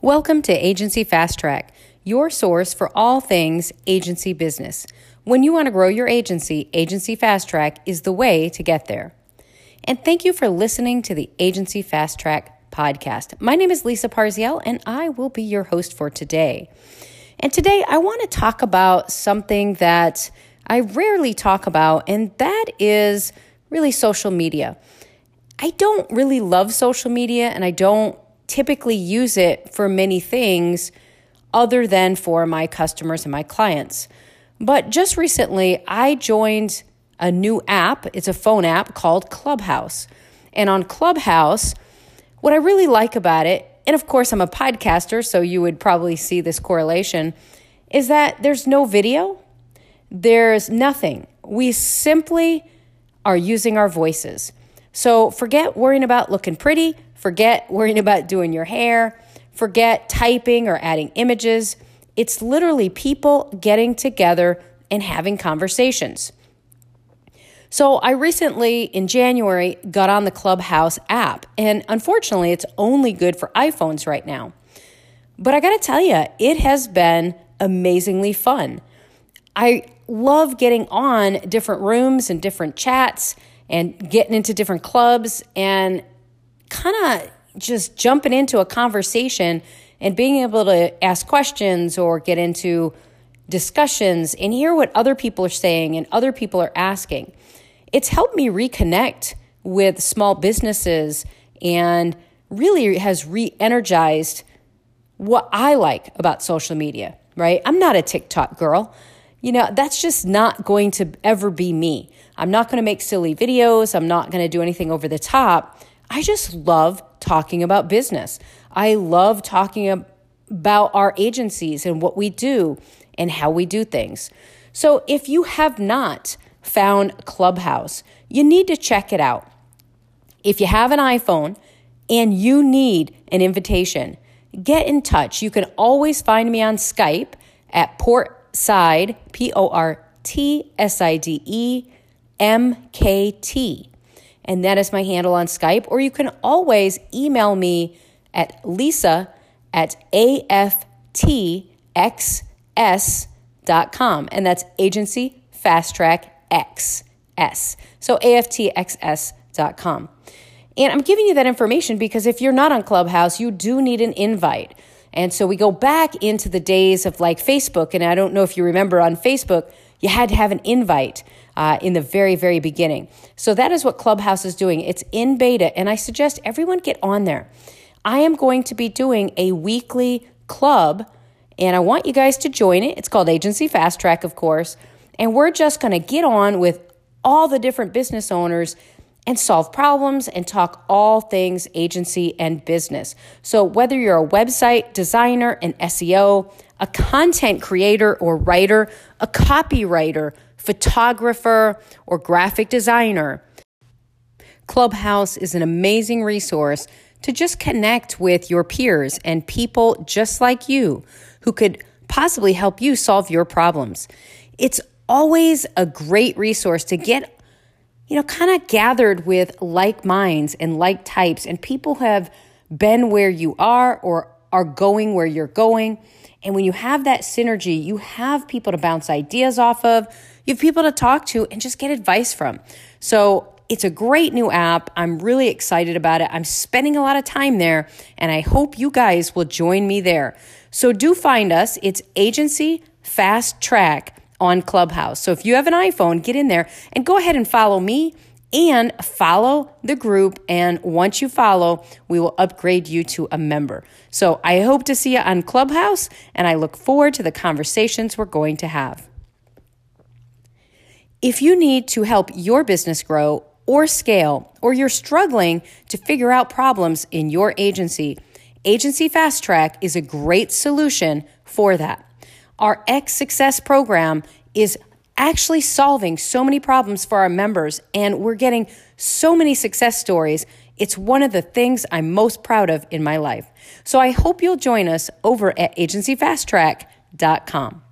Welcome to Agency Fast Track, your source for all things agency business. When you want to grow your agency, Agency Fast Track is the way to get there. And thank you for listening to the Agency Fast Track podcast. My name is Lisa Parziel, and I will be your host for today. And today I want to talk about something that I rarely talk about, and that is really social media. I don't really love social media, and I don't typically use it for many things other than for my customers and my clients. But just recently, I joined a new app. It's a phone app called Clubhouse. And on Clubhouse, what I really like about it, and of course, I'm a podcaster, so you would probably see this correlation, is that there's no video, there's nothing. We simply are using our voices. So forget worrying about looking pretty, Forget worrying about doing your hair. Forget typing or adding images. It's literally people getting together and having conversations. So, I recently in January got on the Clubhouse app, and unfortunately, it's only good for iPhones right now. But I gotta tell you, it has been amazingly fun. I love getting on different rooms and different chats and getting into different clubs and kind of just jumping into a conversation and being able to ask questions or get into discussions and hear what other people are saying and other people are asking. It's helped me reconnect with small businesses and really has re energized what I like about social media, right? I'm not a TikTok girl. You know, that's just not going to ever be me. I'm not going to make silly videos. I'm not going to do anything over the top. I just love talking about business. I love talking about our agencies and what we do and how we do things. So if you have not found Clubhouse, you need to check it out. If you have an iPhone and you need an invitation, get in touch. You can always find me on Skype at Portside, P O R T S I D E M K T and that is my handle on Skype. Or you can always email me at lisa at aftxs.com. And that's Agency Fast Track XS. So aftxs.com. And I'm giving you that information because if you're not on Clubhouse, you do need an invite. And so we go back into the days of like Facebook. And I don't know if you remember on Facebook, you had to have an invite uh, in the very, very beginning. So that is what Clubhouse is doing. It's in beta, and I suggest everyone get on there. I am going to be doing a weekly club, and I want you guys to join it. It's called Agency Fast Track, of course. And we're just going to get on with all the different business owners and solve problems and talk all things agency and business. So, whether you're a website designer, an SEO, a content creator or writer, a copywriter, photographer, or graphic designer, Clubhouse is an amazing resource to just connect with your peers and people just like you who could possibly help you solve your problems. It's always a great resource to get, you know, kind of gathered with like minds and like types and people have been where you are or are going where you're going. And when you have that synergy, you have people to bounce ideas off of, you have people to talk to and just get advice from. So it's a great new app. I'm really excited about it. I'm spending a lot of time there, and I hope you guys will join me there. So do find us. It's Agency Fast Track on Clubhouse. So if you have an iPhone, get in there and go ahead and follow me and follow the group. And once you follow, we will upgrade you to a member. So I hope to see you on Clubhouse, and I look forward to the conversations we're going to have. If you need to help your business grow or scale, or you're struggling to figure out problems in your agency, Agency Fast Track is a great solution for that. Our X Success program is actually solving so many problems for our members, and we're getting so many success stories. It's one of the things I'm most proud of in my life. So I hope you'll join us over at agencyfasttrack.com.